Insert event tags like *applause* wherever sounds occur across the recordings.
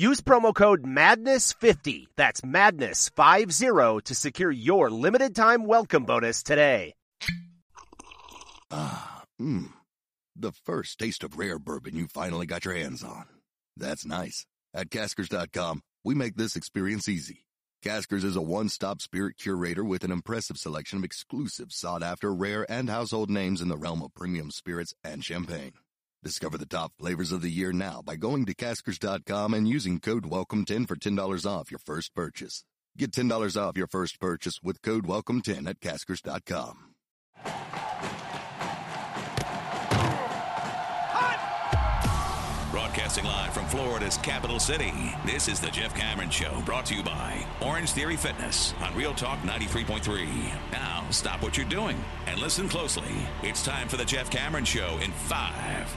Use promo code MADNESS50, that's MADNESS50, to secure your limited time welcome bonus today. Ah, mmm. The first taste of rare bourbon you finally got your hands on. That's nice. At Caskers.com, we make this experience easy. Caskers is a one-stop spirit curator with an impressive selection of exclusive, sought-after, rare, and household names in the realm of premium spirits and champagne. Discover the top flavors of the year now by going to Caskers.com and using code WELCOME10 for $10 off your first purchase. Get $10 off your first purchase with code WELCOME10 at Caskers.com. Broadcasting live from Florida's capital city, this is the Jeff Cameron Show, brought to you by Orange Theory Fitness on Real Talk 93.3. Now, stop what you're doing and listen closely. It's time for the Jeff Cameron Show in five,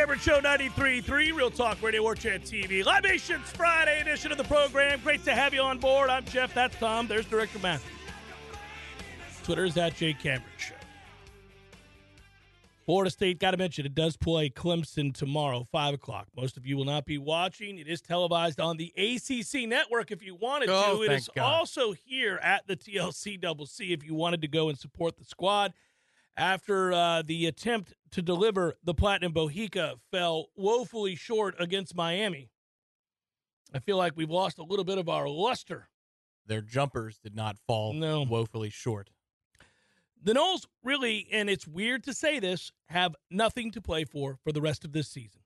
Cameron Show 93.3, Real Talk Radio or Chat TV. Libations Friday edition of the program. Great to have you on board. I'm Jeff. That's Tom. There's Director Matthew. Twitter is at Jay Cameron Show. Florida State, got to mention, it does play Clemson tomorrow, 5 o'clock. Most of you will not be watching. It is televised on the ACC network if you wanted Oh, to. It thank God. also here at the TLC Double C if you wanted to go and support the squad after uh, the attempt to deliver the Platinum Bohica fell woefully short against Miami. I feel like we've lost a little bit of our luster. Their jumpers did not fall No. woefully short. The Noles really, and it's weird to say this, have nothing to play for for the rest of this season.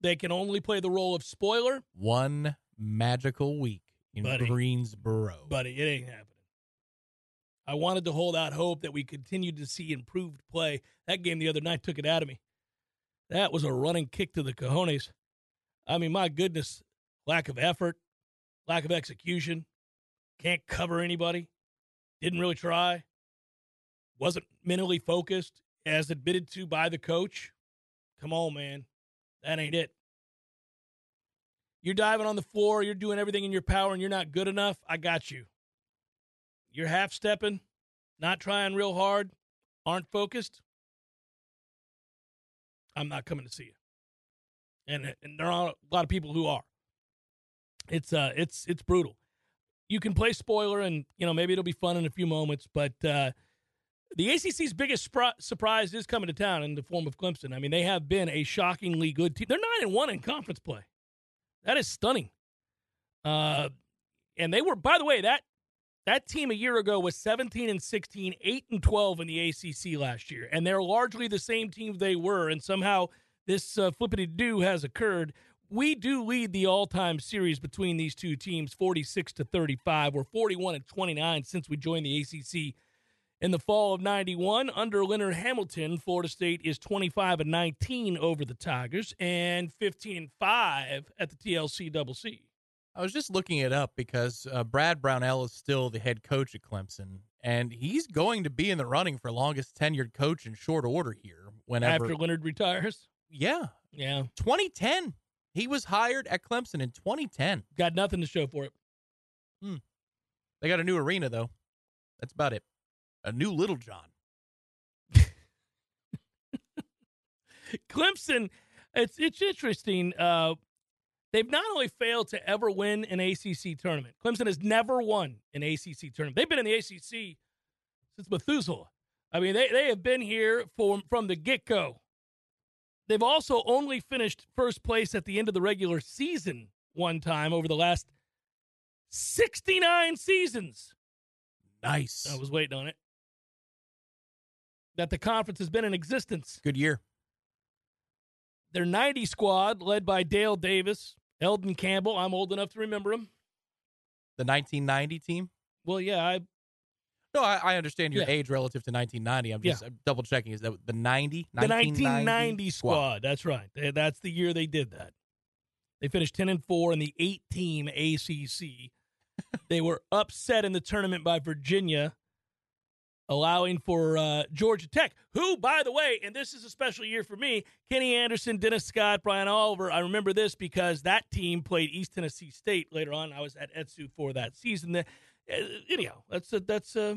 They can only play the role of spoiler, One magical week in Buddy. Greensboro. Buddy, it ain't happening. I wanted to hold out hope that we continued to see improved play. That game the other night took it out of me. That was a running kick to the cojones. I mean, my goodness, lack of effort, lack of execution, can't cover anybody, didn't really try, wasn't mentally focused, as admitted to by the coach. Come on, man. That ain't it. You're diving on the floor, you're doing everything in your power, and you're not good enough. I got you. You're half stepping, not trying real hard, aren't focused. I'm not coming to see you. And, and there are a lot of people who are. It's uh it's it's brutal. You can play spoiler and you know maybe it'll be fun in a few moments, but uh the ACC's biggest surprise is coming to town in the form of Clemson. I mean, they have been a shockingly good team. They're nine and one in conference play. That is stunning. Uh, and they were, by the way, that that team a year ago was 17 and 16, 8 and 12 in the ACC last year. And they're largely the same team they were. And somehow this uh, flippity do has occurred. We do lead the all time series between these two teams 46 to 35. We're 41 and 29 since we joined the ACC in the fall of 91. Under Leonard Hamilton, Florida State is 25 and 19 over the Tigers and 15 and 5 at the TLC Double C. I was just looking it up because uh, Brad Brownell is still the head coach at Clemson, and he's going to be in the running for longest tenured coach in short order here. Whenever, After Leonard retires. yeah, Yeah. 2010, he was hired at Clemson in 2010. Got nothing to show for it. Hmm. They got a new arena though. That's about it. A new Littlejohn. *laughs* Clemson, it's it's interesting. Uh, they've not only failed to ever win an ACC tournament. Clemson has never won an ACC tournament. They've been in the ACC since Methuselah. I mean, they, they have been here from from the get go. They've also only finished first place at the end of the regular season one time over the last 69 seasons. Nice. I was waiting on it. That the conference has been in existence. Good year. Their 90 squad, led by Dale Davis, Elden Campbell. I'm old enough to remember him. The 1990 team. Well, yeah, I No, I, I understand your Yeah. age relative to 1990. I'm just I'm double checking. Is that the 90? the 1990 squad. That's right. That's the year they did that. They finished 10 and 4 in the eight team ACC. *laughs* they were upset in the tournament by Virginia, allowing for uh, Georgia Tech, who, by the way, and this is a special year for me Kenny Anderson, Dennis Scott, Brian Oliver. I remember this because that team played East Tennessee State later on. I was at Etsu for that season. Uh, anyhow, that's, a, that's uh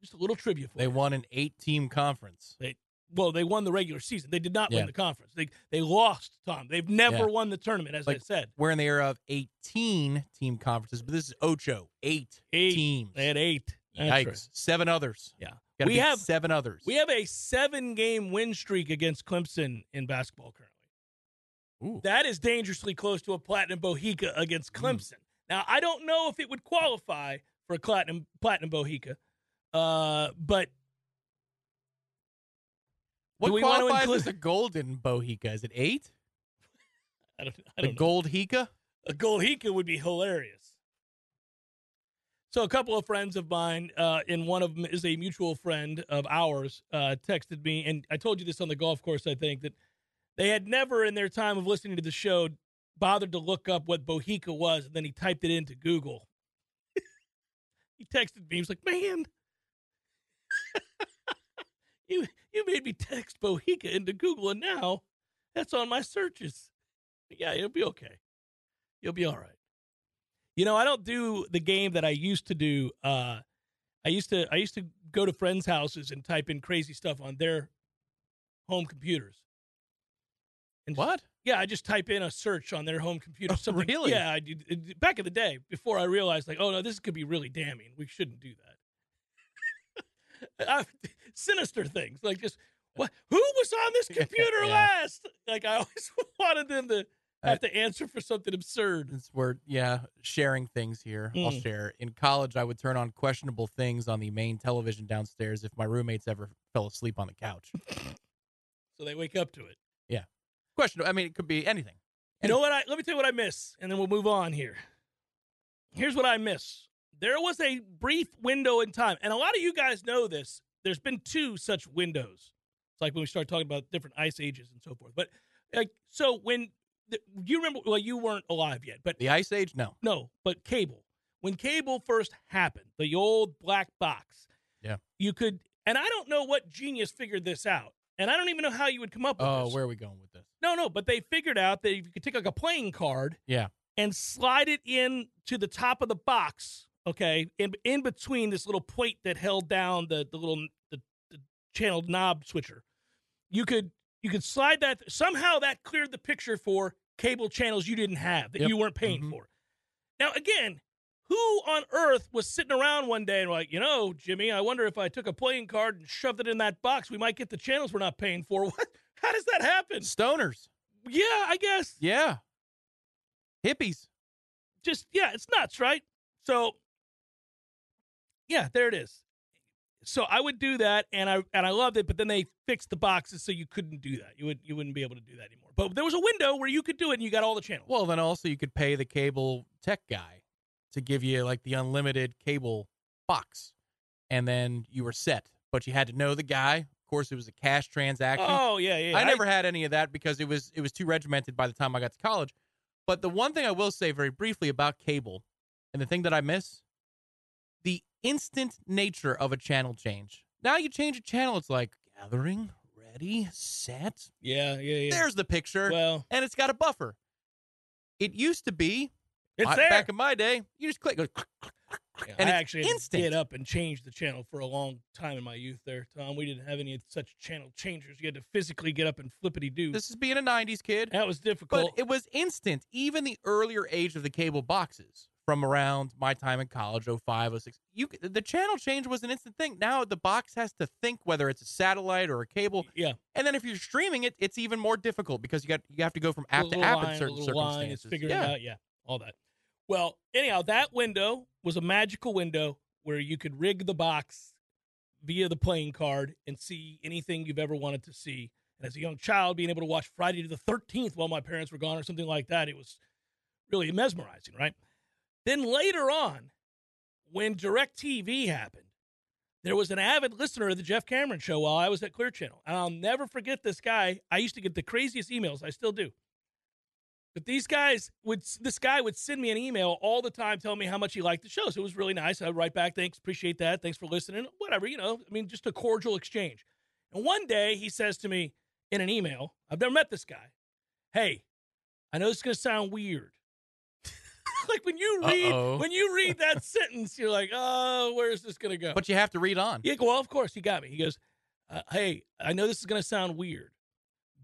just a little trivia for They you. won an eight-team conference. They well, they won the regular season. They did not Yeah. win the conference. They they lost, Tom. They've never Yeah. won the tournament, as I said. We're in the era of 18 team conferences, but this is Ocho, eight, Eight. teams. They had eight. That's Yikes. right. Seven others. Yeah. Gotta we have seven others. we have a seven game win streak against Clemson in basketball currently. Ooh. That is dangerously close to a platinum Bohica against Mm. Clemson. Now I don't know if it would qualify for a platinum platinum Bohica, uh, but what we want to qualifies include- as a golden Bohica? Is it eight? *laughs* I don't, I don't know. gold Hika? A Golhika would be hilarious. So a couple of friends of mine, uh, and one of them is a mutual friend of ours, uh, texted me, and I told you this on the golf course. I think that they had never, in their time of listening to the show, bothered to look up what Bohica was, and then he typed it into Google. *laughs* he texted me. He was like, "Man, *laughs* you you made me text Bohica into Google, and now that's on my searches." Yeah, it'll be okay. You'll be all right. You know, I don't do the game that I used to do. Uh, I used to I used to go to friends' houses and type in crazy stuff on their home computers. And just- What? yeah, I just type in a search on their home computer. Oh, really? Yeah, I do, it- back in the day, before I realized, like, oh no, this could be really damning. We shouldn't do that. I, *laughs* sinister things like just what? Who was on this *laughs* computer Yeah. last? Like I always *laughs* wanted them to I- have to answer for something absurd. It's we're yeah sharing things here. I'll Mm. share. In college, I would turn on questionable things on the main television downstairs if my roommates ever fell asleep on the couch. *laughs* So they wake up to it. Yeah. questionable. I mean, it could be anything. You know what? I let me tell you what I miss, and then we'll move on here. Here's what I miss. There was a brief window in time, and a lot of you guys know this. There's been two such windows. It's like when we start talking about different ice ages and so forth. But like, so when you remember, well, you weren't alive yet, but The Ice Age? No. no, but cable. When cable first happened, the old black box. Yeah. You could, and I don't know what genius figured this out, and I don't even know how you would come up with Oh, this. where are we going with this? No, no, but they figured out that if you could take like a playing card Yeah. and slide it in to the top of the box, okay, in, in between this little plate that held down the the little the, the channel knob switcher, you could you could slide that somehow that cleared the picture for cable channels you didn't have that Yep. you weren't paying Mhm. for. Now again, who on earth was sitting around one day and like, you know, Jimmy, I wonder if I took a playing card and shoved it in that box, we might get the channels we're not paying for. *laughs* What? How does that happen? Stoners. Yeah, I guess. Yeah. Hippies. just yeah, it's nuts, right? So yeah, there it is. So I would do that, and I and I loved it. But then they fixed the boxes so you couldn't do that. You would you wouldn't be able to do that anymore. But there was a window where you could do it, and you got all the channels. Well, then also you could pay the cable tech guy to give you like the unlimited cable box, and then you were set. But you had to know the guy. Of course, it was a cash transaction. oh yeah, yeah. I never had any of that because it was it was too regimented by the time I got to college. But the one thing I will say very briefly about cable, and the thing that I miss, instant nature of a channel change. Now you change a channel, it's like gathering, ready, set. Yeah, yeah, yeah. There's the picture, well, and it's got a buffer. It used to be it's I- there. back in my day. You just click, goes, Yeah, And I actually instant. get up and change the channel for a long time in my youth. There, Tom, we didn't have any such channel changers. You had to physically get up and flippity do. This is being a '90s kid. That was difficult. But it was instant. Even the earlier age of the cable boxes, from around my time in college, 05, 06, you the channel change was an instant thing. Now the box has to think whether it's a satellite or a cable, yeah, and then if you're streaming it, it's even more difficult because you got you have to go from app to app line, in certain little line, circumstances. figuring yeah. out. Yeah, all that. Well, anyhow, that window was a magical window where you could rig the box via the playing card and see anything you've ever wanted to see. And as a young child, being able to watch Friday the 13th while my parents were gone or something like that, it was really mesmerizing, right? Then later on, when DirecTV happened, there was an avid listener of the Jeff Cameron show while I was at Clear Channel. And I'll never forget this guy. I used to get the craziest emails. I still do. But these guys would, this guy would send me an email all the time telling me how much he liked the show. So it was really nice. I'd write back, thanks, appreciate that. Thanks for listening. Whatever, you know, I mean, just a cordial exchange. And one day he says to me in an email, I've never met this guy. Hey, I know this is going to sound weird. Like when you read, Uh-oh. when you read that *laughs* sentence, you're like, oh, where's this going to go? But you have to read on. Yeah, well, of course, he got me. He goes, uh, "Hey, I know this is going to sound weird,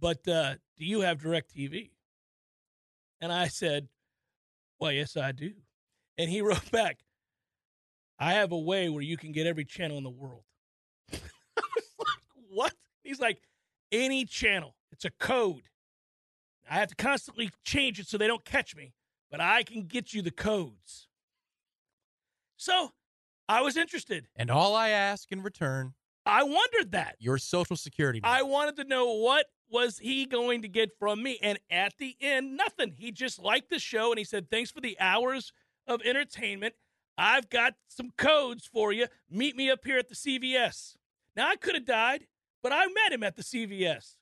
but uh, do you have Directv?" And I said, "Well, yes, I do." And he *laughs* wrote back, "I have a way where you can get every channel in the world." *laughs* I was like, "What?" He's like, "Any channel. It's a code. I have to constantly change it so they don't catch me, but I can get you the codes." So, I was interested. And all I ask in return, I wondered that. your social security. I wanted to know what was he going to get from me, and at the end, nothing. He just liked the show, and he said, "Thanks for the hours of entertainment. I've got some codes for you. Meet me up here at the CVS." Now I could have died, but I met him at the CVS.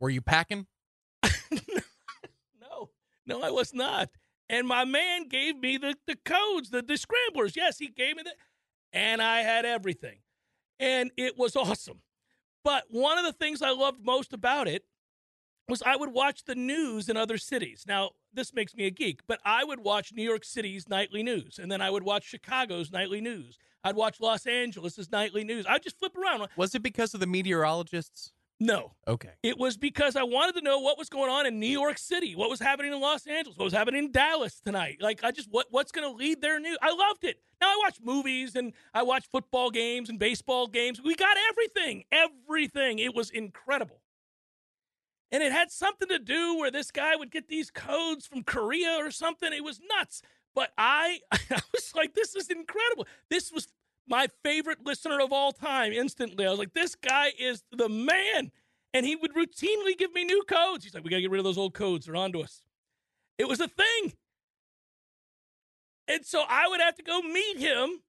Were you packing? *laughs* no, I was not. And my man gave me the, the codes, the, the scramblers. Yes, he gave me the, and I had everything. And it was awesome. But one of the things I loved most about it was I would watch the news in other cities. Now, this makes me a geek, but I would watch New York City's nightly news, and then I would watch Chicago's nightly news. I'd watch Los Angeles' nightly news. I'd just flip around. Was it because of the meteorologists? No, Okay. it was because I wanted to know what was going on in New York City, what was happening in Los Angeles, what was happening in Dallas tonight. Like I just what what's going to lead their news. I loved it. Now I watch movies and I watch football games and baseball games. We got everything, everything. It was incredible. And it had something to do where this guy would get these codes from Korea or something. It was nuts. But I, *laughs* I was like, this is incredible. This was my favorite listener of all time instantly. I was like, this guy is the man. And he would routinely give me new codes. He's like, we got to get rid of those old codes. They're onto us. It was a thing. And so I would have to go meet him,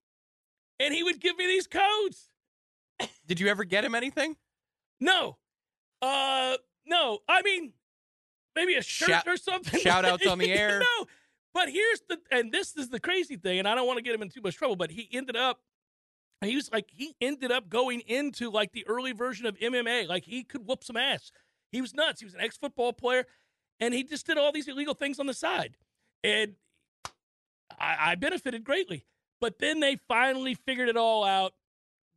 and he would give me these codes. *coughs* Did you ever get him anything? No. Uh, no. I mean, maybe a shirt Shout- or something. shout *laughs* outs on the air. no. But here's the, and this is the crazy thing, and I don't want to get him in too much trouble, but he ended up, he was like, he ended up going into like the early version of MMA. Like he could whoop some ass. He was nuts. He was an ex football player, and he just did all these illegal things on the side. And I, I benefited greatly. But then they finally figured it all out.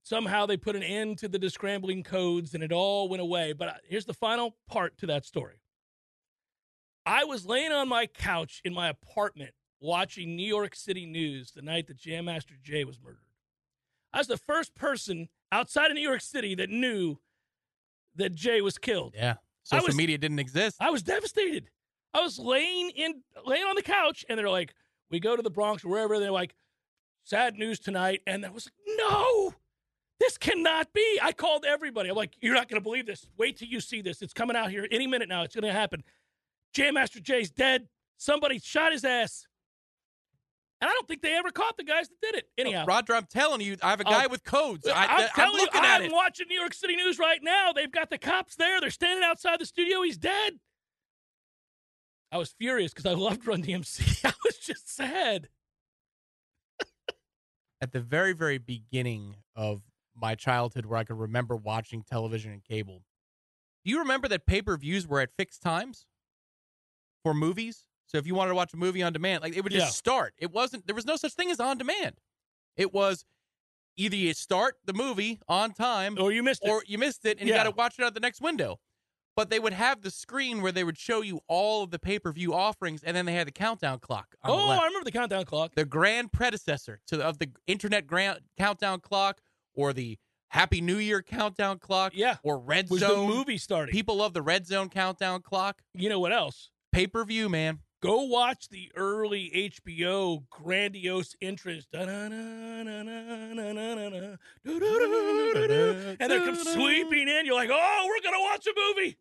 Somehow they put an end to the descrambling codes and it all went away. But uh, here's the final part to that story. I was laying on my couch in my apartment watching New York City news the night that Jam Master Jay was murdered. I was the first person outside of New York City that knew that Jay was killed. Yeah. Social was- media didn't exist. I was devastated. I was laying in laying on the couch, and they're like, "We go to the Bronx, or wherever." They're like, "Sad news tonight," and I was like, "No, this cannot be." I called everybody. I'm like, "You're not going to believe this. Wait till you see this. It's coming out here any minute now. It's going to happen." Jam Master Jay's dead. Somebody shot his ass, and I don't think they ever caught the guys that did it. Anyhow, Roger, I'm telling you, I have a oh, guy Oh, with codes. I, I'm am telling looking you, at I'm it. watching New York City news right now. They've got the cops there. They're standing outside the studio. He's dead. I was furious because I loved Run DMC. *laughs* I was just sad. At the very, very beginning of my childhood, where I could remember watching television and cable, do you remember that pay per views were at fixed times for movies? So if you wanted to watch a movie on demand, like it would just Yeah. start. It wasn't. There was no such thing as on demand. It was either you start the movie on time Or you missed it. or you missed it and you got to watch it out the next window. But they would have the screen where they would show you all of the pay per view offerings, and then they had the countdown clock. Oh. I remember the countdown clock. the grand predecessor to of the internet grand countdown clock or the Happy New Year countdown clock. Yeah. or Red was Zone. the movie starting. People love the Red Zone countdown clock. you know what else? Pay per view, man. Go watch the early HBO grandiose entrance. And they come sweeping in. You're like, oh, we're going to watch a movie.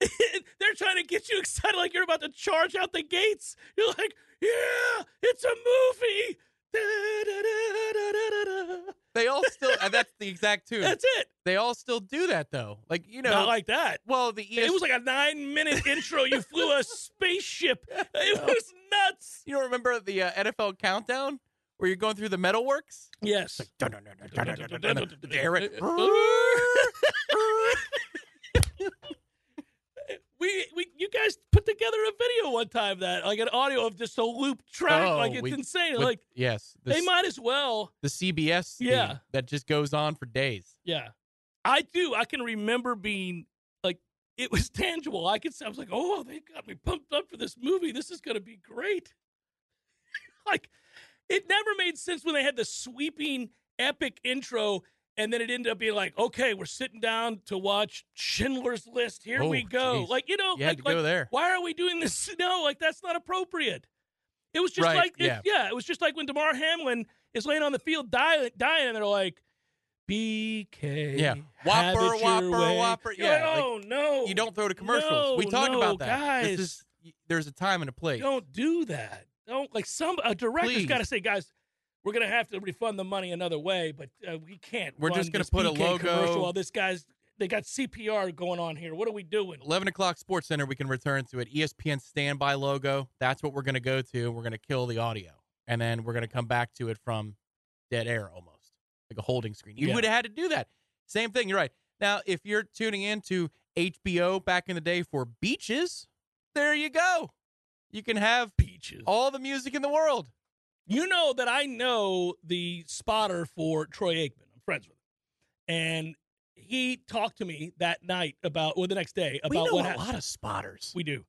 They're trying to get you excited like you're about to charge out the gates. You're like, yeah, it's a movie. They all still. *laughs* and that's the exact tune. That's it. They all still do that though. Like you know, Not like that. well, the ES- It was like a nine minute intro. You flew a spspaceship. *laughs* It was nuts. you don't remember the uh, NFL countdown where you're going through the metalworks. Yes. Jarrett. We, we you guys put together a video one time that like an audio of just a loop track Oh, like it's we- insane. With- like yes, the, they might as well the CBS Yeah. that just goes on for days. yeah. I do. I can remember being like it was *laughs* tangible. I could i was like oh they got me pumped up for this movie. This is going to be great. *laughs* Like it never made sense when they had the sweeping epic intro and then it ended up being like okay we're sitting down to watch schindler's list here Oh, we go geez. like you know You had like, to go like, there. why are we doing this *laughs* no like that's not appropriate it was just Right, like it- yeah. yeah it was just like when Damar Hamlin is laying on the field dying dying and they're like BK. Yeah. have Whopper, it your whopper, way." Whopper. Yeah, like, like, oh no. You don't throw to commercials. No, we talked no, about that. guys. This is there's a time and a place. Don't do that. Don't like some a director's got to say, guys, we're gonna have to refund the money another way, but uh, we can't. We're just gonna this put a BK commercial logo- while this guy's they got CPR going on here. What are we doing? 11 o'clock Sports Center, we can return to it. ESPN standby logo. That's what we're going to go to. We're going to kill the audio. And then we're going to come back to it from dead air almost, like a holding screen. You Yeah. would have had to do that. Same thing. You're right. Now, if you're tuning in to HBO back in the day for beaches, there you go. You can have beaches, all the music in the world. You know that I know the spotter for Troy Aikman. I'm friends with him, and he talked to me that night about, or the next day about we know what a happened. lot of spotters. We do.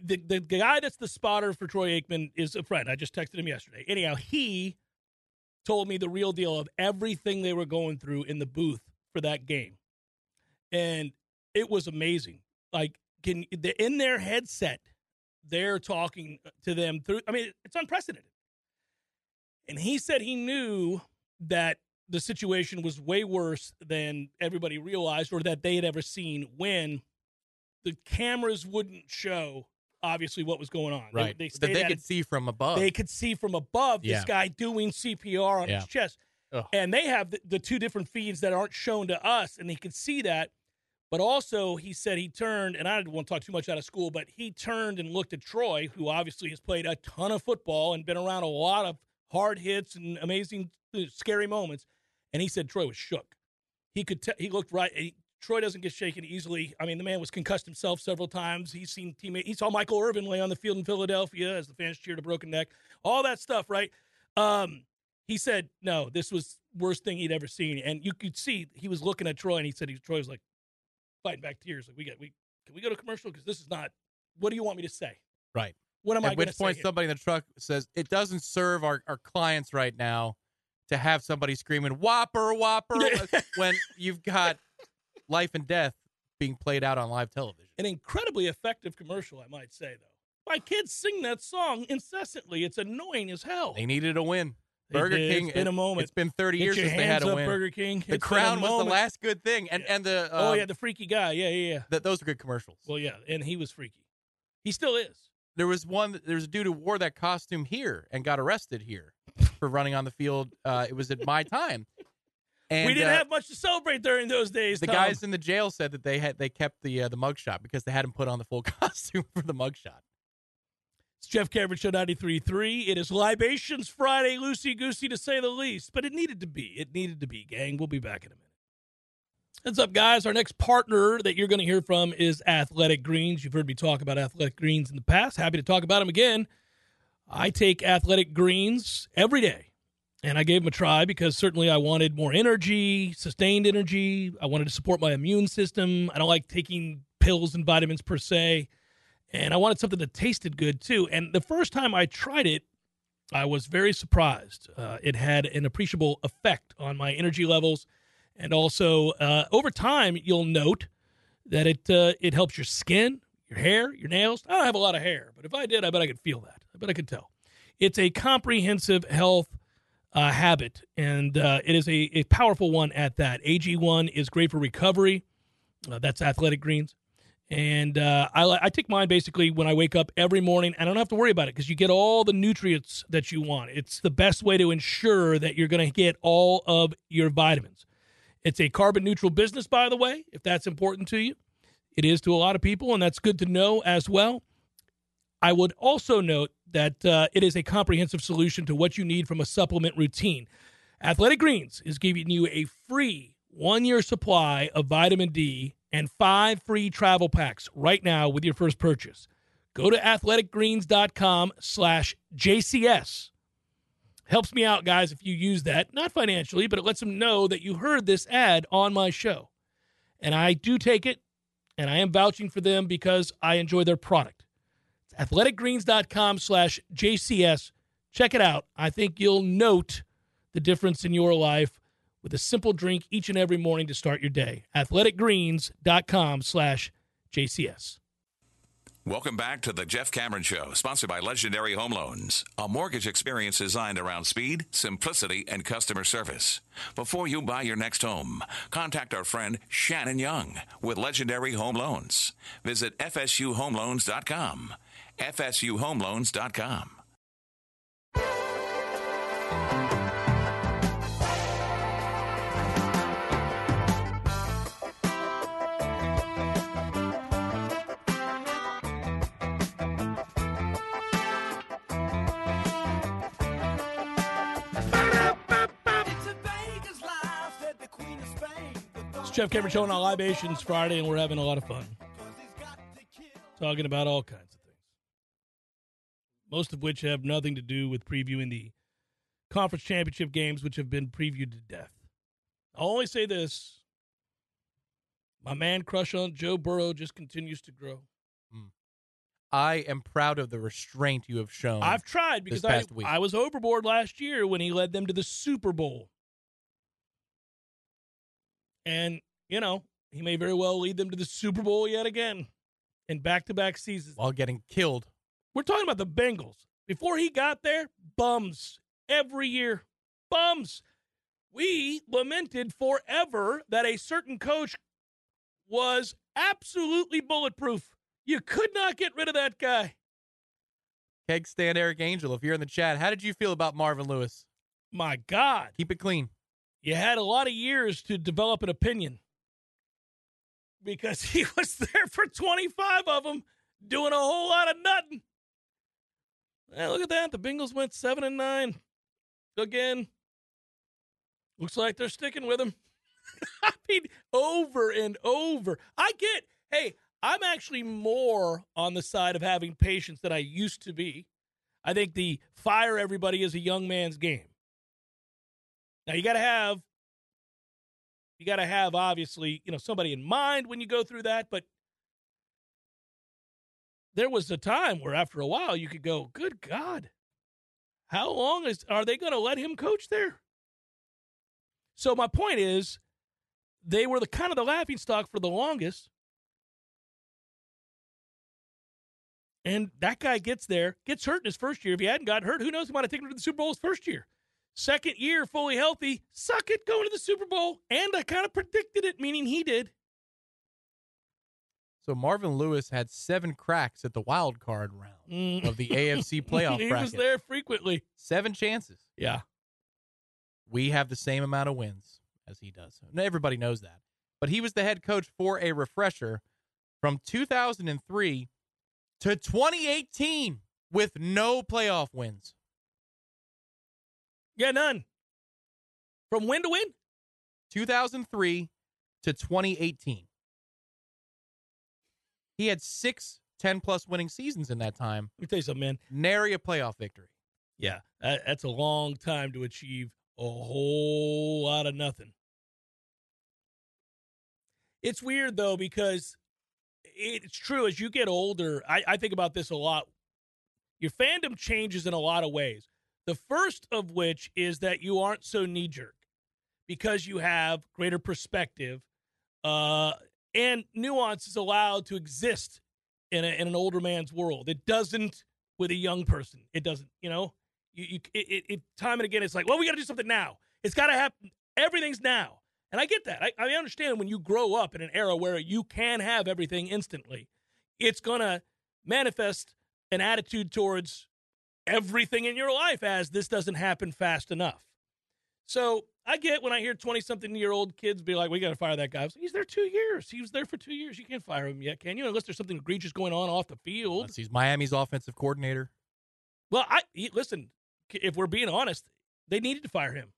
The, the guy that's the spotter for Troy Aikman is a friend. I just texted him yesterday. Anyhow, he told me the real deal of everything they were going through in the booth for that game, and it was amazing. Like, can the in their headset, they're talking to them through. I mean, it's unprecedented. And he said he knew that the situation was way worse than everybody realized or that they had ever seen when the cameras wouldn't show obviously what was going on. Right. They, that they could it. see from above. They could see from above this guy doing CPR on Yeah. his chest. Ugh. And they have the, the two different feeds that aren't shown to us, and he could see that. But also, he said he turned, and I didn't want to talk too much out of school, but he turned and looked at Troy, who obviously has played a ton of football and been around a lot of hard hits and amazing, uh, scary moments. And he said Troy was shook. He could. T- he looked right. He, Troy doesn't get shaken easily. I mean, the man was concussed himself several times. He's seen teammate. He saw Michael Irvin lay on the field in Philadelphia as the fans cheered a broken neck. All that stuff, right? Um, he said no. This was worst thing he'd ever seen, and you could see he was looking at Troy, and he said Troy was like fighting back tears. Like we got we can we go to commercial because this is not. What do you want me to say? right. What am I At which point, here? somebody in the truck says, It doesn't serve our, our clients right now to have somebody screaming, Whopper, Whopper, when you've got life and death being played out on live television. An incredibly effective commercial, I might say, though. My kids sing that song incessantly. It's annoying as hell. They needed a win. Burger did. King. It's been a moment. It's been 30 Get years since they had a up, win. Burger King. the It's crown was the last good thing. And, and the. oh um, yeah, the freaky guy. Yeah, yeah, yeah. th- those are good commercials. Well, yeah, and he was freaky. He still is. there was one there was a dude who wore that costume here and got arrested here for running on the field uh, it was at my time *laughs* and we didn't uh, have much to celebrate during those days. the Tom. guys in the jail said that they had they kept the uh, the mugshot because they hadn't put on the full *laughs* costume for the mugshot It's Jeff Cameron Show 93.3. It is Libations Friday, loosey goosey to say the least, but it needed to be. It needed to be, gang. We'll be back in a minute. What's up, guys? Our next partner that you're going to hear from is Athletic Greens. You've heard me talk about Athletic Greens in the past. Happy to talk about them again. I take Athletic Greens every day, and I gave them a try because certainly I wanted more energy, sustained energy. I wanted to support my immune system. I don't like taking pills and vitamins per se, and I wanted something that tasted good too. And the first time I tried it, I was very surprised. Uh, it had an appreciable effect on my energy levels and also, uh, over time, you'll note that it uh, it helps your skin, your hair, your nails. I don't have a lot of hair, but if I did, I bet I could feel that. I bet I could tell. It's a comprehensive health uh, habit, and uh, it is a, a powerful one at that. AG1 is great for recovery. Uh, that's Athletic Greens. And uh, I, I take mine basically when I wake up every morning. I don't have to worry about it because you get all the nutrients that you want. It's the best way to ensure that you're going to get all of your vitamins. It's a carbon neutral business, by the way, if that's important to you. It is to a lot of people, and that's good to know as well. I would also note that uh, it is a comprehensive solution to what you need from a supplement routine. Athletic Greens is giving you a free one year supply of vitamin D and five free travel packs right now with your first purchase. Go to athleticgreens.com slash JCS Helps me out, guys, if you use that. Not financially, but it lets them know that you heard this ad on my show. And I do take it, and I am vouching for them because I enjoy their product. It's athleticgreens.com slash JCS. Check it out. I think you'll note the difference in your life with a simple drink each and every morning to start your day. athleticgreens.com slash JCS. Welcome back to the Jeff Cameron Show, sponsored by Legendary Home Loans, a mortgage experience designed around speed, simplicity, and customer service. Before you buy your next home, contact our friend Shannon Young with Legendary Home Loans. Visit FSUHomeLoans.com. FSUHomeLoans.com. Jeff Cameron showing on Libations Friday, and we're having a lot of fun. Talking about all kinds of things. Most of which have nothing to do with previewing the conference championship games, which have been previewed to death. I'll only say this my man crush on Joe Burrow just continues to grow. Mm. I am proud of the restraint you have shown. I've tried because I, I was overboard last year when he led them to the Super Bowl. And you know, he may very well lead them to the Super Bowl yet again in back to back seasons. While getting killed. We're talking about the Bengals. Before he got there, bums every year. Bums. We lamented forever that a certain coach was absolutely bulletproof. You could not get rid of that guy. Keg stand Eric Angel, if you're in the chat, how did you feel about Marvin Lewis? My God. Keep it clean. You had a lot of years to develop an opinion because *laughs* he was there for 25 of them doing a whole lot of nothing. Hey, look at that. The Bengals went 7 and 9 again. Looks like they're sticking with him. *laughs* I mean, over and over. I get, hey, I'm actually more on the side of having patience than I used to be. I think the fire everybody is a young man's game. Now you got to have you got to have obviously, you know, somebody in mind when you go through that, but there was a time where after a while you could go, "Good God. How long is are they going to let him coach there?" So my point is they were the kind of the laughing stock for the longest. And that guy gets there, gets hurt in his first year. If he hadn't got hurt, who knows? He might have taken him to the Super Bowl his first year. Second year, fully healthy. Suck it, going to the Super Bowl. And I kind of predicted it, meaning he did. So Marvin Lewis had seven cracks at the wild card round mm. of the AFC *laughs* playoff he bracket. was there frequently. Seven chances. Yeah. We have the same amount of wins as he does. Everybody knows that. But he was the head coach for a refresher from 2003 to 2018 with no playoff wins. Yeah, none. From win to win? 2003 to 2018. He had six 10 plus winning seasons in that time. Let me tell you something, man. Nary a playoff victory. Yeah, that, that's a long time to achieve a whole lot of nothing. It's weird though because it's true as you get older. I, I think about this a lot. Your fandom changes in a lot of ways. The first of which is that you aren't so knee jerk because you have greater perspective uh, and nuance is allowed to exist in, a, in an older man's world. It doesn't with a young person. It doesn't, you know? You, you it, it, time and again, it's like, well, we got to do something now. It's got to happen. Everything's now. And I get that. I, I understand when you grow up in an era where you can have everything instantly, it's going to manifest an attitude towards everything in your life as this doesn't happen fast enough. So I get when I hear 20 something year old kids be like, we got to fire that guy. Like, He's there two years. He was there for two years. You can't fire him yet, can you? Unless there's something egregious going on off the field. Unless he's Miami's offensive coordinator. Well, I he, listen, if we're being honest, they needed to fire him.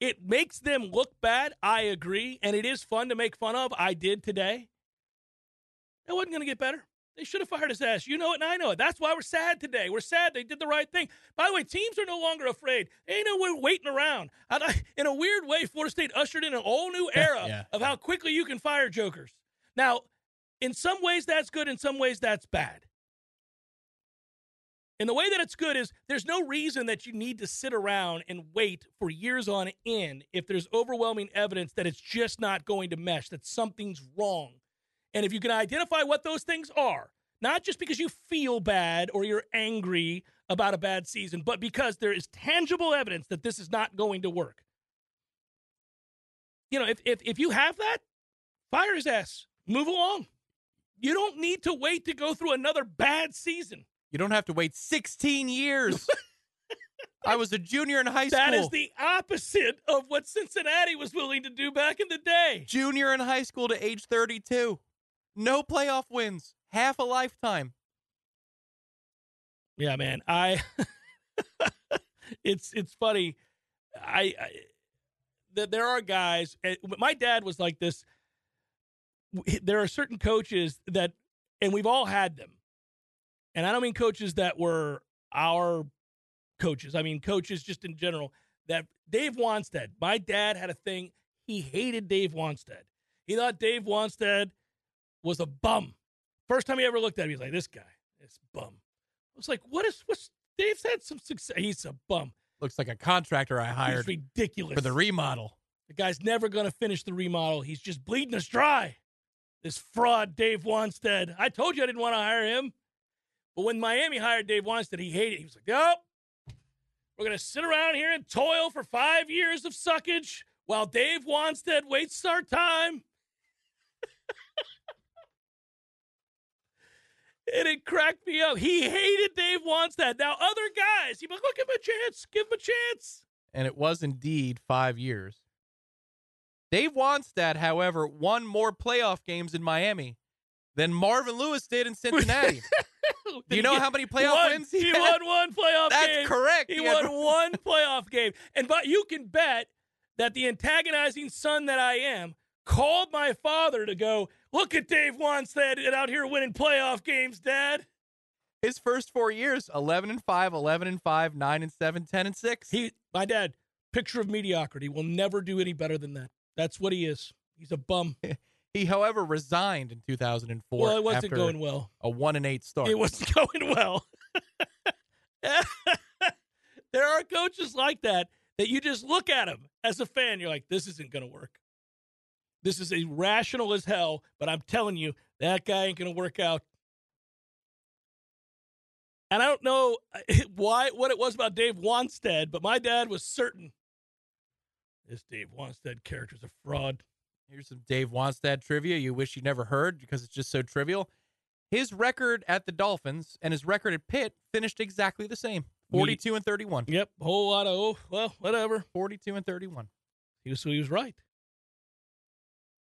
It makes them look bad. I agree. And it is fun to make fun of. I did today. It wasn't going to get better. They should have fired his ass. You know it, and I know it. That's why we're sad today. We're sad they did the right thing. By the way, teams are no longer afraid. They ain't no way waiting around. In a weird way, Florida State ushered in an all new *laughs* era Yeah. of how quickly you can fire jokers. Now, in some ways that's good, in some ways that's bad. And the way that it's good is there's no reason that you need to sit around and wait for years on end if there's overwhelming evidence that it's just not going to mesh, that something's wrong. And if you can identify what those things are, not just because you feel bad or you're angry about a bad season, but because there is tangible evidence that this is not going to work. You know, if, if, if you have that, fire his ass. Move along. You don't need to wait to go through another bad season. You don't have to wait 16 years. *laughs* I was a junior in high school. That is the opposite of what Cincinnati was willing to do back in the day. junior in high school to age 32. No playoff wins. Half a lifetime. Yeah, man. I *laughs* it's it's funny. I, I that there are guys. eh, My dad was like this. There are certain coaches that, and we've all had them. And I don't mean coaches that were our coaches. I mean coaches just in general. That Dave Wannstedt. My dad had a thing. He hated Dave Wannstedt. He thought Dave Wannstedt was a bum. First time he ever looked at him, he's like, "This guy, this bum." I was like, "What is what's?" Dave's had some success. He's a bum. Looks like a contractor I He's hired ridiculous for the remodel. the guy's never going to finish the remodel. He's just bleeding us dry. This fraud, Dave Wannstedt. I told you I didn't want to hire him. But when Miami hired Dave Wannstedt, he hated it. He was like, nope. We're going to sit around here and toil for five years of suckage while Dave Wannstedt waits our time. And it cracked me up. He hated Dave Wannstedt. Now, other guys, he'd be like, look, give him a chance. Give him a chance. And it was indeed five years. Dave Wannstedt, however, won more playoff games in Miami than Marvin Lewis did in Cincinnati. *laughs* Do you know how many playoff One. wins he, he had? won one playoff That's game. That's correct. He He had- won one *laughs* playoff game. And but you can bet that the antagonizing son that I am called my father to go, look at Dave Wannstedt out here winning playoff games, Dad. His first four years 11 and 5, 11 and 5, 9 and 7, 10 and 6. He my dad, picture of mediocrity, will never do any better than that. That's what he is. He's a bum. *laughs* He, however, resigned in 2004 well, it wasn't going well. a 1 and 8 start. It wasn't *laughs* going well. *laughs* there are coaches like that that you just look at him as a fan. You're like, this isn't going to work. This is irrational as hell, but I'm telling you, that guy ain't going to work out. And I don't know *laughs* why what it was about Dave Wannstedt, but my dad was certain this Dave Wannstedt character's a fraud. Here's some Dave Wannstedt trivia you wish you never heard because it's just so trivial. His record at the Dolphins and his record at Pitt finished exactly the same 42 and 31. Yep, A whole lot of oh well, whatever. 42 and 31. He was so he was right.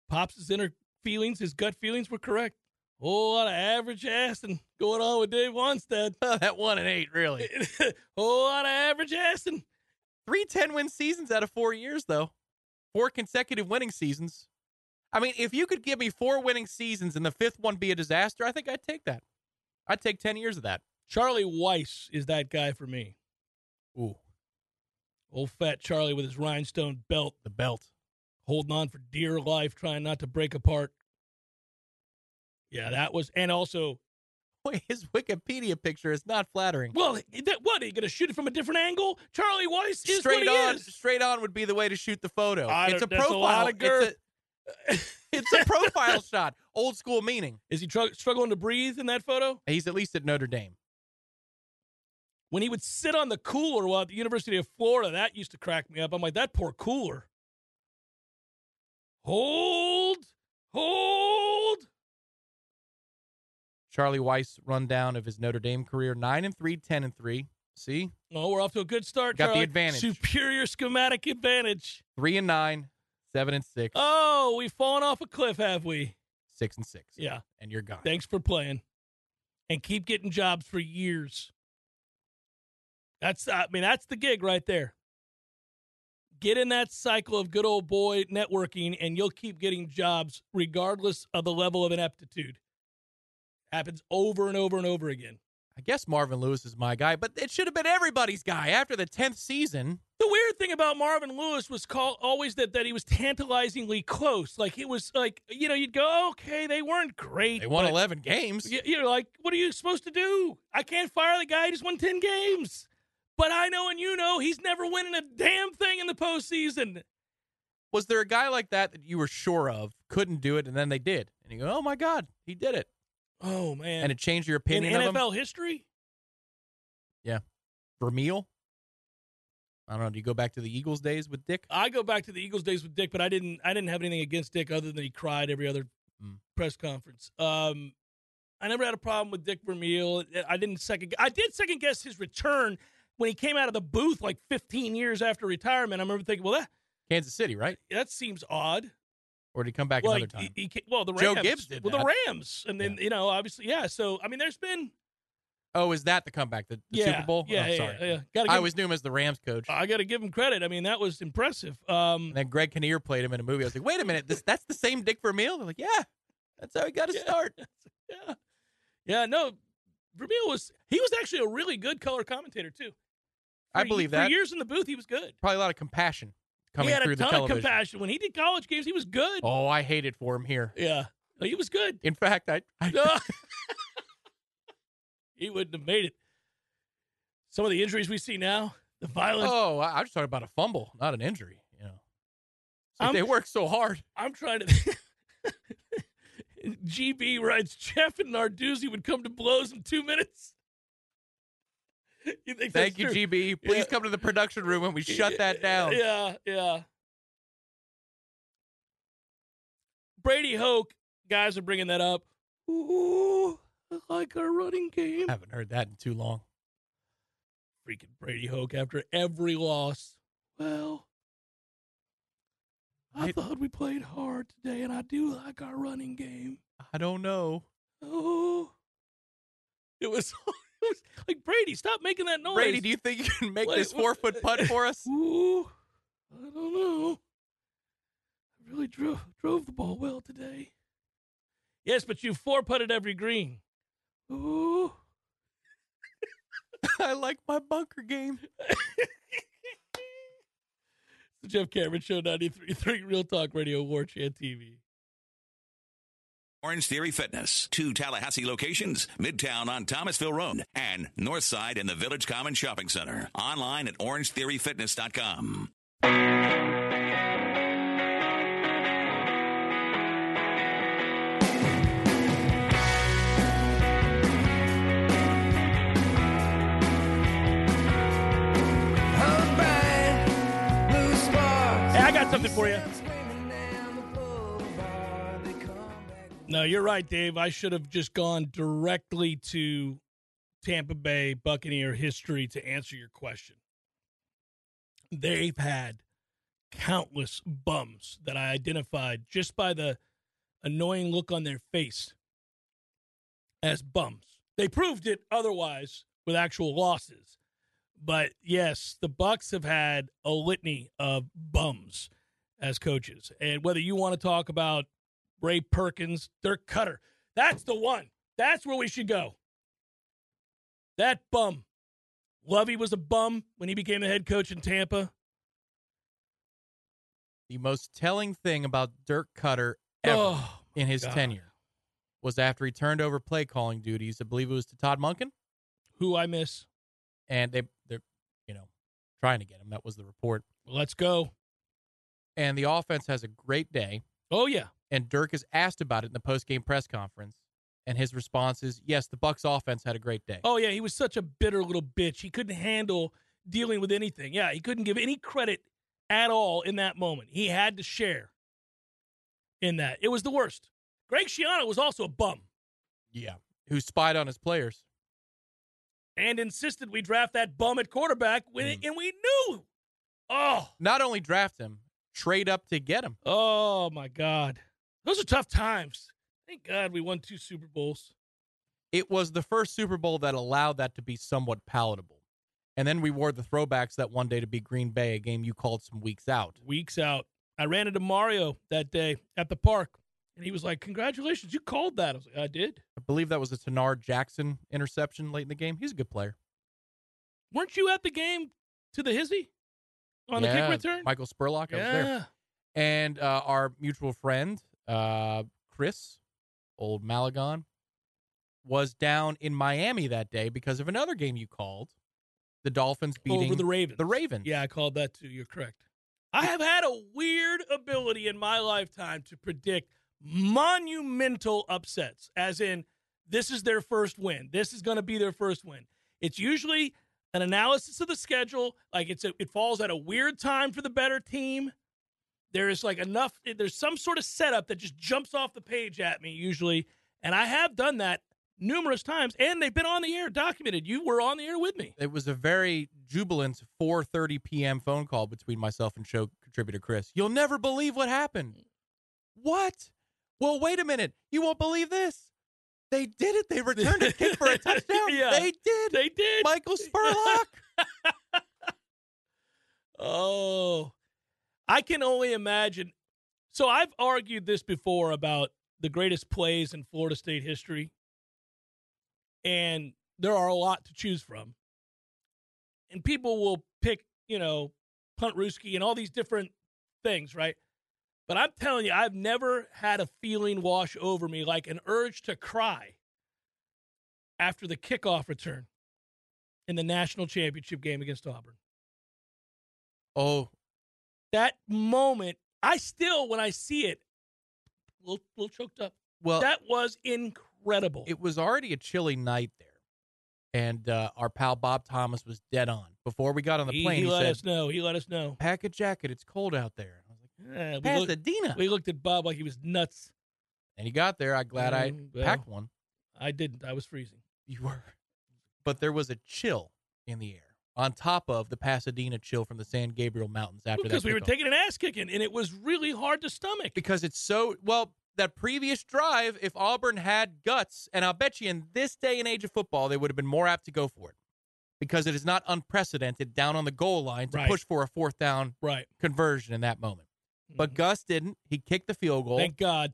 Pops' inner feelings, his gut feelings were correct. Whole lot of average ass and going on with Dave Wannstedt. *laughs* that 1 and 8, really. *laughs* Whole lot of average ass and Three 10 win seasons out of four years, though. Four consecutive winning seasons. I mean, if you could give me four winning seasons and the fifth one be a disaster, I think I'd take that. I'd take 10 years of that. Charlie Weis is that guy for me. Ooh, Old fat Charlie with his rhinestone belt, the belt. Holding on for dear life, trying not to break apart. Yeah, that was, and also, *laughs* Wait, his Wikipedia picture is not flattering. well, that, what are you going to shoot it from a different angle? Charlie Weis is straight what he on, is. straight on would be the way to shoot the photo. I it's a don't- that's a profile. lot of It's a- It's a, *laughs* profile shot. Old school meaning. Is he tr- struggling to breathe in that photo? He's at least at Notre Dame. When he would sit on the cooler while at the University of Florida, that used to crack me up. I'm like, that poor cooler. Hold, hold. Charlie Weis rundown of his Notre Dame career: nine and three, 10 and three. See, Oh, we're off to a good start. Got the advantage. Superior schematic advantage. three and nine, seven and 6. Oh, we've fallen off a cliff, have we? six and six. Yeah. and you're gone. Thanks for playing. And keep getting jobs for years. That's I mean, that's the gig right there. Get in that cycle of good old boy networking and you'll keep getting jobs regardless of the level of ineptitude. Happens over and over and over again. I guess Marvin Lewis is my guy, but it should have been everybody's guy after the tenth season. The weird thing about Marvin Lewis was called always that that he was tantalizingly close. Like it was like you know you'd go okay they weren't great. They won eleven games. Y- You're like, what are you supposed to do? I can't fire the guy who just won 10 games. But I know and you know he's never winning a damn thing in the postseason. Was there a guy like that that you were sure of couldn't do it, and then they did, and you go, "Oh my God, he did it," Oh, man. and it changed your in opinion him? NFL history? Yeah, Vermeil. I don't know. Do you go back to the Eagles days with Dick? I go back to the Eagles days with Dick, but I didn't I didn't have anything against Dick other than he cried every other Mm. press conference. Um I never had a problem with Dick Vermeil. I didn't second I did second guess his return when he came out of the booth like 15 years after retirement. I remember thinking, well that Kansas City, right? that seems odd. Or did he come back well, another time? he ca- well, the Joe Rams. Gibbs did Well, that. the Rams, and then you know, obviously, yeah. So I mean, there's been oh, is that the comeback? The, the yeah, Super Bowl? Yeah, oh, yeah, sorry. yeah. yeah. I always knew him as the Rams coach. I got to give him credit. I mean, that was impressive. Um, and then Greg Kinnear played him in a movie. I was like, wait a minute, this that's the same Dick Vermeil? They're like, yeah, that's how he got to Yeah. start. *laughs* yeah, yeah. No, Vermeil was he was actually a really good color commentator too. I For- believe for that. years in the booth, he was good. Probably a lot of compassion coming through the he had a ton of compassion when he did college games. He was good. Oh, I hated for him here. Yeah, he was good. In fact, I, I *laughs* *laughs* he wouldn't have made it. Some of the injuries we see now, the violence. oh, I, I was talking about a fumble, not an injury. You know, like they work so hard. I'm trying to. *laughs* GB writes Jeff and Narduzzi would come to blows in two minutes. You think Thank you, true? GB. Please Yeah. come to the production room and we shut that down. Yeah, yeah. Brady Hoke, guys are bringing that up. Ooh, I like our running game. I Haven't heard that in too long. Freaking Brady Hoke after every loss. Well, I I- thought we played hard today, and I do like our running game. I don't know. Oh, it was *laughs* *laughs* like Brady. Stop making that noise. Brady, do you think you can make this four foot putt for us? *laughs* Ooh, I don't know. I really drove drove the ball well today. Yes, but you four putted every green. Ooh. *laughs* I like my bunker game. the Jeff Cameron Show 93.3 Real Talk Radio War Chant TV. Orange Theory Fitness. Two Tallahassee locations Midtown on Thomasville Road and Northside in the Village Common Shopping Center. Online at orangetheoryfitness.com. Hey, I got something for you. No, you're right, Dave. I should have just gone directly to Tampa Bay Buccaneer history to answer your question. They've had countless bums that I identified just by the annoying look on their face as bums. They proved it otherwise with actual losses. But yes, the Bucs have had a litany of bums as coaches. And whether you want to talk about Ray Perkins, Dirk Koetter. That's the one. That's where we should go. That bum. Lovie was a bum when he became the head coach in Tampa. The most telling thing about Dirk Koetter oh ever Oh, in his God. tenure was after he turned over play calling duties. I believe it was to Todd Monken, who I miss. and they they're you know trying to get him. That was the report. Let's go. And the offense has a great day. Oh yeah. And Dirk is asked about it in the post-game press conference, and his response is, "Yes, the Bucs offense had a great day." Oh yeah, he was such a bitter little bitch. He couldn't handle dealing with anything. Yeah, he couldn't give any credit at all in that moment. He had to share in that. It was the worst. Greg Schiano was also a bum yeah, who spied on his players? and insisted we draft that bum at quarterback when Mm. and we knew. Oh, Not only draft him, trade up to get him. oh my God. Those are tough times. Thank God we won two Super Bowls. It was the first Super Bowl that allowed that to be somewhat palatable. And then we wore the throwbacks that one day to be Green Bay, a game you called some weeks out. Weeks out. I ran into Mario that day at the park, and he was like, Congratulations, you called that. I was like, I did. I believe that was a Tanard Jackson interception late in the game. He's a good player. Weren't you at the game to the hizzy on the kick return? Michael Spurlock, I was yeah. there. And uh, our mutual friend, uh, Chris, old Malagon, was down in Miami that day because of another game you called. The Dolphins beating Over the Ravens. the Ravens. Yeah, I called that too. You're correct. I have had a weird ability in my lifetime to predict monumental upsets, as in, this is their first win. This is going to be their first win. It's usually an analysis of the schedule. Like it's a, it falls at a weird time for the better team. There is like enough. There's some sort of setup that just jumps off the page at me usually, and I have done that numerous times, and they've been on the air, documented. You were on the air with me. It was a very jubilant 4:30 p.m. phone call between myself and show contributor Chris. You'll never believe what happened. What? Well, wait a minute. You won't believe this. They did it. They returned a kick for a touchdown. *laughs* Yeah. They did. They did. Michael Spurlock. *laughs* Oh, I can only imagine. So I've argued this before about the greatest plays in Florida State history, and there are a lot to choose from. And people will pick, you know, Puntrooskie and all these different things, right? But I'm telling you, I've never had a feeling wash over me like an urge to cry after the kickoff return in the national championship game against Auburn oh, that moment, I still, when I see it, a little, little choked up. well, that was incredible. it was already a chilly night there. And uh, our pal Bob Thomas was dead on. Before we got on the he, plane, he he, let said, us know. He let us know. Pack a jacket. It's cold out there. I was like, Yeah, we, looked, Pasadena. we looked at Bob like he was nuts. and he got there. I'm glad I Mm, well. packed one. I didn't. I was freezing. You were. But there was a chill in the air on top of the Pasadena chill from the San Gabriel Mountains after that. Because we were taking an ass kicking, and it was really hard to stomach. because it's so well that previous drive if Auburn had guts and I'll bet you in this day and age of football they would have been more apt to go for it because it is not unprecedented down on the goal line to Right. push for a fourth down Right. conversion in that moment. But Mhm. Gus didn't. He kicked the field goal. Thank God.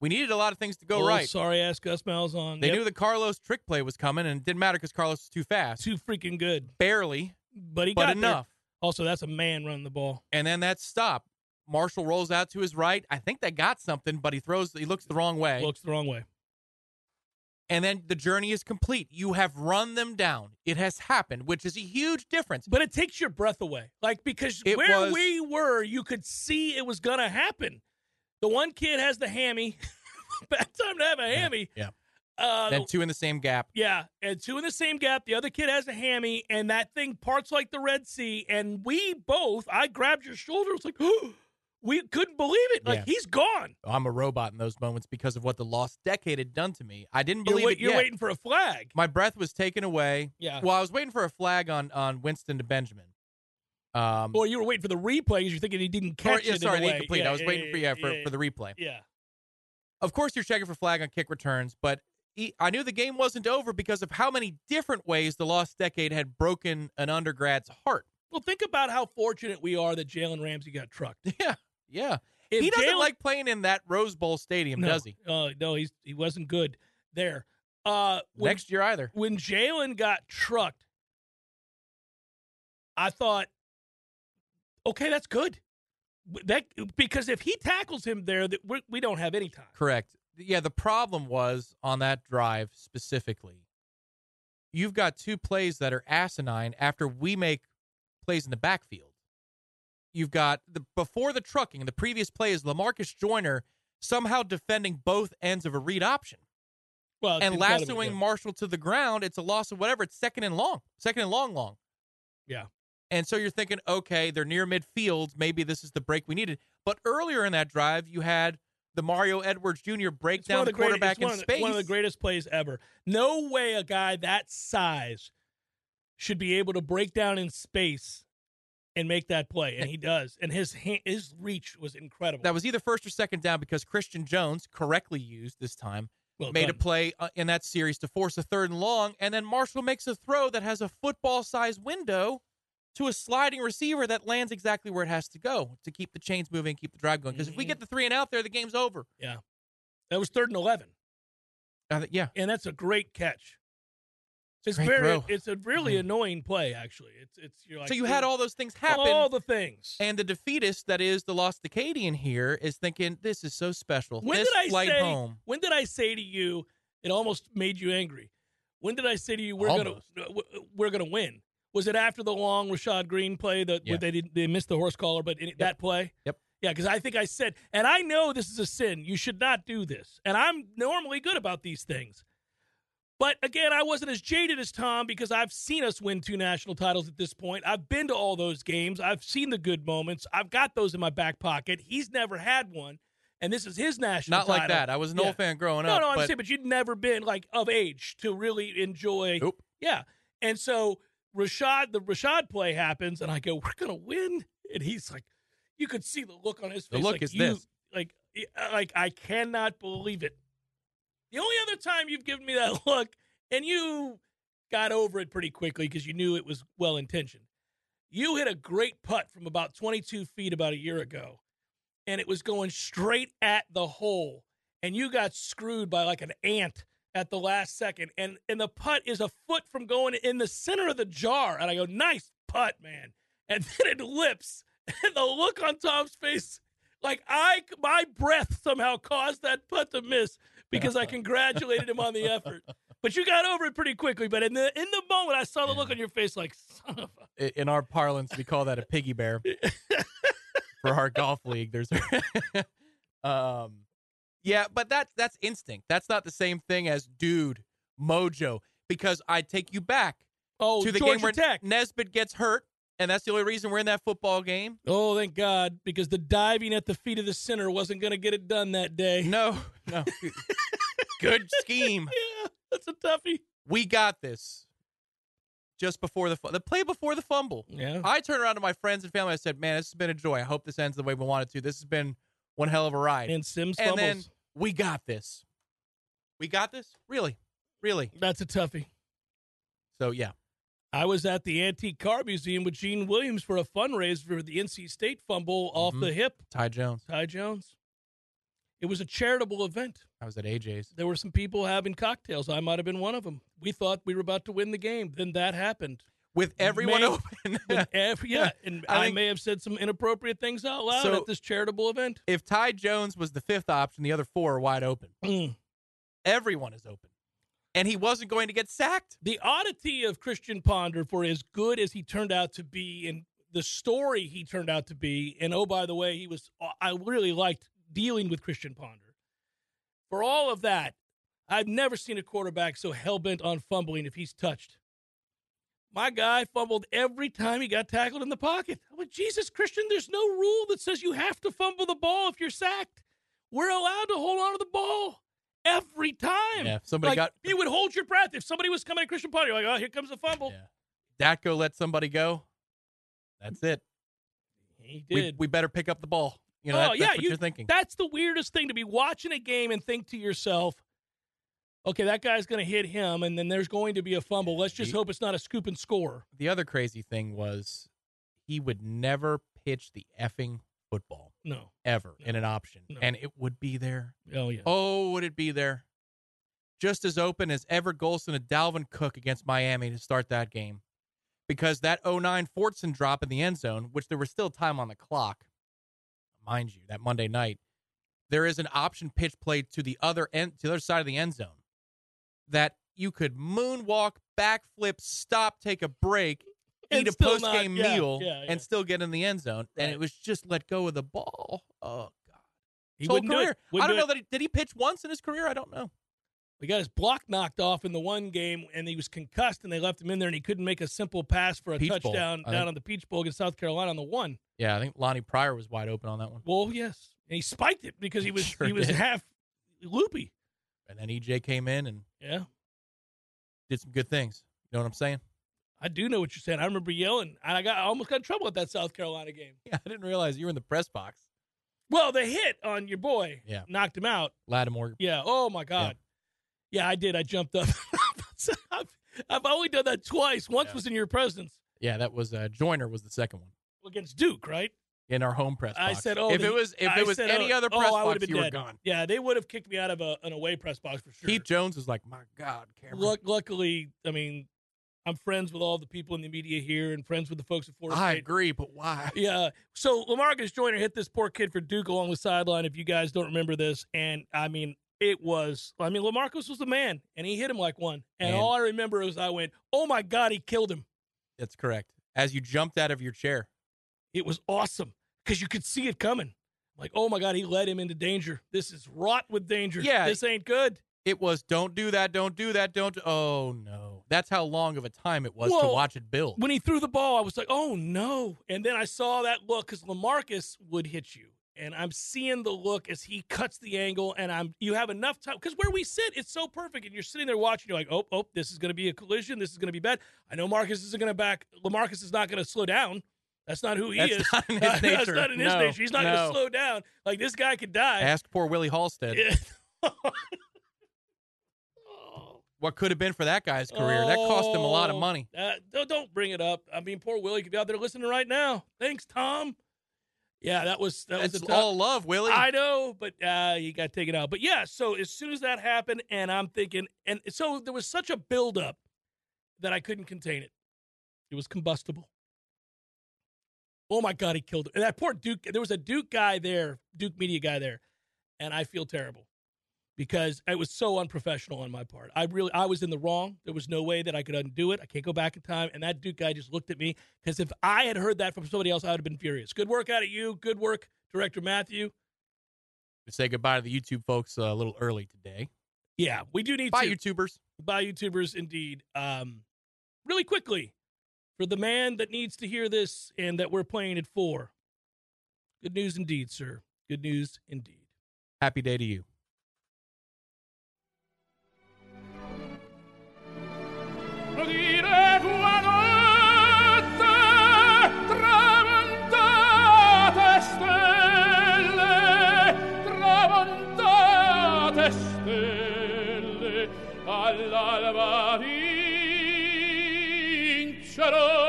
We needed a lot of things to go Old right. Sorry ass Gus Malzahn. They Yep. knew the Carlos trick play was coming and it didn't matter because Carlos was too fast. too freaking good, Barely, but he but got there. enough. Also, that's a man running the ball. and then that stop. Marshall rolls out to his right. I think they got something, but he throws. He looks the wrong way, Looks the wrong way. and then the journey is complete. You have run them down. It has happened, which is a huge difference. But it takes your breath away. Like because It where was- we were, you could see it was gonna happen. The one kid has the hammy. *laughs* Bad time to have a hammy. yeah. Uh, then two in the same gap. yeah, and two in the same gap. The other kid has a hammy, and that thing parts like the Red Sea. And we both, I grabbed your shoulder. It's like, *gasps* we couldn't believe it. Like Yeah. he's gone. I'm a robot in those moments because of what the lost decade had done to me. I didn't You're, believe wait- it you're yet. waiting for a flag. My breath was taken away. Yeah. Well, I was waiting for a flag on on Winston to Benjamin. Um, Or you were waiting for the replay because you're thinking he didn't or- catch yeah, it. sorry, incomplete. Yeah, I was waiting for yeah, for, yeah, for the replay. yeah. Of course, you're checking for flag on kick returns, but he, I knew the game wasn't over because of how many different ways the lost decade had broken an undergrad's heart. Well, think about how fortunate we are that Jalen Ramsey got trucked. *laughs* Yeah, yeah. If he doesn't Jalen- like playing in that Rose Bowl stadium, no, does he? Uh, no, he's he wasn't good there. Uh, when, Next year either. when Jalen got trucked, I thought, okay, that's good. That because if he tackles him there, that we we don't have any time. Correct. Yeah, the problem was on that drive specifically. You've got two plays that are asinine after we make plays in the backfield. You've got the before the trucking, the previous play is Lamarcus Joyner somehow defending both ends of a read option Well, and lassoing. Marshall to the ground. It's a loss of whatever. It's second and long, second and long, long. Yeah. And so you're thinking, okay, they're near midfield. Maybe this is the break we needed. But earlier in that drive, you had the Mario Edwards Jr. break It's down the quarterback one in of the- space. One of the greatest plays ever. No way a guy that size should be able to break down in space and make that play, and he does. And his hand, his reach was incredible. that was either first or second down because Christian Jones, correctly used this time, well made a play uh, in that series to force a third and long, and then Marshall makes a throw that has a football size window to a sliding receiver that lands exactly where it has to go to keep the chains moving, keep the drive going. Because if we Mhm. get the three and out there, the game's over. Yeah, that was third and eleven, think- yeah, and that's a great catch. It's, great very. throw. It's a really Mhm. annoying play, actually. It's it's you're like so you had all those things happen. all the things. And the defeatist that is the Lost Acadian here is thinking, this is so special. When this did I say? home. When did I say to you? It almost made you angry. When did I say to you we're Almost. gonna uh, we're gonna win? Was it after the long Rashad Greene play that Yeah. they did, they missed the horse collar, but in, that play? Yep. Yeah, because I think I said, and I know this is a sin. You should not do this, and I'm normally good about these things. But again, I wasn't as jaded as Tom because I've seen us win two national titles at this point. I've been to all those games. I've seen the good moments. I've got those in my back pocket. He's never had one, and this is his national. Not like that. I was an Yeah. old fan growing No, up. No, no, I'm but saying, but you'd never been like of age to really enjoy. Nope. Yeah, and so Rashad, the Rashad play happens, and I go, "We're gonna win," and he's like, you could see the look on his face. The look like, is you, this. like, uh, like I cannot believe it. The only other time you've given me that *laughs* look, and you got over it pretty quickly because you knew it was well intentioned. You hit a great putt from about 22 feet about a year ago, and it was going straight at the hole, and you got screwed by like an ant at the last second, and and the putt is a foot from going in the center of the jar, and I go, nice putt, man, and *laughs* then it lips, and the look on Tom's face, like I my breath somehow caused that putt to miss because I congratulated him on the effort. But you got over it pretty quickly. But in the in the moment, I saw the look on your face, like son of a. in our parlance, we call that a piggy bear *laughs* for our golf league. There's, *laughs* um, yeah, but that's that's instinct. That's not the same thing as dude mojo. Because I take you back Oh, to the Georgia game where Tech. Nesbitt gets hurt, and that's the only reason we're in that football game. Oh, thank God, because the diving at the feet of the center wasn't going to get it done that day. No, *laughs* no, good scheme. *laughs* Yeah, that's a toughie. We got this. Just before the fu- the play before the fumble. Yeah. I turned around to my friends and family. I said, "Man, this has been a joy. I hope this ends the way we want it to. This has been one hell of a ride." And Sims and fumbles. then we got this. We got this. Really, really. that's a toughie. So yeah, I was at the Antique Car Museum with Gene Williams for a fundraiser for the NC State fumble off Mhm. the hip. Ty Jones. Ty Jones. It was a charitable event. I was at AJ's. There were some people having cocktails. I might have been one of them. We thought we were about to win the game. Then that happened. With everyone May- open. *laughs* Every, *laughs* yeah, and I I, think- may have said some inappropriate things out loud So- at this charitable event. if Ty Jones was the fifth option, the other four are wide open. Mm. Everyone is open. And he wasn't going to get sacked. The oddity of Christian Ponder, for as good as he turned out to be, and the story he turned out to be, and oh by the way, he was. I really liked dealing with Christian Ponder. For all of that, I've never seen a quarterback so hell bent on fumbling if he's touched. My guy fumbled every time he got tackled in the pocket. I'm like, Jesus, Christian, there's no rule that says you have to fumble the ball if you're sacked. We're allowed to hold on to the ball every time. Yeah, if somebody like, got- you would hold your breath if somebody was coming at Christian Ponder. You're like, oh, here comes a fumble. Yeah. Datko let somebody go. That's it. He We, did. we better pick up the ball. You know, oh that- that's yeah, what you, you're thinking. That's the weirdest thing to be watching a game and think to yourself, okay, that guy's going to hit him, and then there's going to be a fumble. Let's just hope it's not a scoop and score. the other crazy thing was he would never pitch the effing football No. ever No. in an option, No. and it would be there. Oh yeah. Oh, would it be there? Just as open as Everett Golson and Dalvin Cook against Miami to start that game. Because that 09 Fortson drop in the end zone, which there was still time on the clock, mind you, that Monday night, there is an option pitch played to the other end to the other side of the end zone that you could moonwalk, backflip, stop, take a break, *laughs* And eat a post game yeah, meal, yeah, yeah. and still get in the end zone. And it was just let go of the ball. Oh God. he His whole do career. Wouldn't I don't do know that he did he pitch once in his career? I don't know. He got his block knocked off in the one game, and he was concussed, and they left him in there, and he couldn't make a simple pass for a Peach touchdown I down on the Peach Bowl against South Carolina on the one. Yeah, I think Lonnie Pryor was wide open on that one. Well, yes, and he spiked it because he *laughs* was Sure he was did. half loopy. And then EJ came in and Yeah, did some good things. You know what I'm saying? I do know what you're saying. I remember yelling, and I got I almost got in trouble at that South Carolina game. *laughs* Yeah, I didn't realize you were in the press box. Well, the hit on your boy Yeah. knocked him out. Lattimore. Yeah. Oh my God. Yeah, I did. I jumped up. *laughs* I've, I've only done that twice. Once Yeah. was in your presence Yeah, that was uh, Joyner was the second one against Duke, right? In our home press Box. I said, "Oh, if the- it was if I it was said, any oh, other oh, press would've box, been you were gone. Yeah, they would have kicked me out of a, an away press box for sure. Keith Jones was like, "My God, Cameron, Luck, luckily, I mean, I'm friends with all the people in the media here and friends with the folks at Florida I State. agree, but why?" Yeah. So Lamarcus Joyner hit this poor kid for Duke along the sideline. If you guys don't remember this, and I mean, it was. I mean, Lamarcus was the man, and he hit him like one. And, And- all I remember is I went, "Oh my God, he killed him!" That's correct. As you jumped out of your chair, It was awesome because you could see it coming. Like, oh my God, he led him into danger. This is wrought with danger. Yeah. This ain't good. it was, "Don't do that, don't do that, don't." Do-. Oh no, that's how long of a time it was to watch it build. When he threw the ball, I was like, oh no. And then I saw that look because Lamarcus would hit you. And I'm seeing the look as he cuts the angle, and I'm you have enough time because where we sit, it's so perfect, and you're sitting there watching. You're like, oh, oh, this is going to be a collision. This is going to be bad. I know Marcus isn't going to back. Lamarcus is not going to slow down. That's not who he That's is. not in *laughs* his That's nature. not in his No, nature. He's not going to slow down. Like this guy could die. Ask poor Willie Haulstead Yeah. *laughs* what could have been for that guy's career. that cost him a lot of Oh, money. uh, don't, don't bring it up. I mean, poor Willie could be out there listening right now. Thanks, Tom. Yeah, that was that was That's a tough, all love, Willie. I know, but uh, he got taken out. But yeah, so as soon as that happened, and I'm thinking, and so there was such a buildup that I couldn't contain it. It was combustible. Oh my God, he killed it. And that poor Duke, there was a Duke guy there, Duke media guy there, and I feel terrible because it was so unprofessional on my part. I really, I was in the wrong. There was no way that I could undo it. I can't go back in time. And that Duke guy just looked at me because if I had heard that from somebody else, I would have been furious. Good work out of you. Good work, Director Matthew. We say goodbye to the YouTube folks uh, a little early today. Yeah, we do need Bye, to. YouTubers. by YouTubers indeed. Um, really quickly, for the man that needs to hear this and that we're playing it for. Good news indeed, sir. Good news indeed. Happy day to you. Dire tua notte tramontate stelle tramontate stelle all'alba vincerò vincerò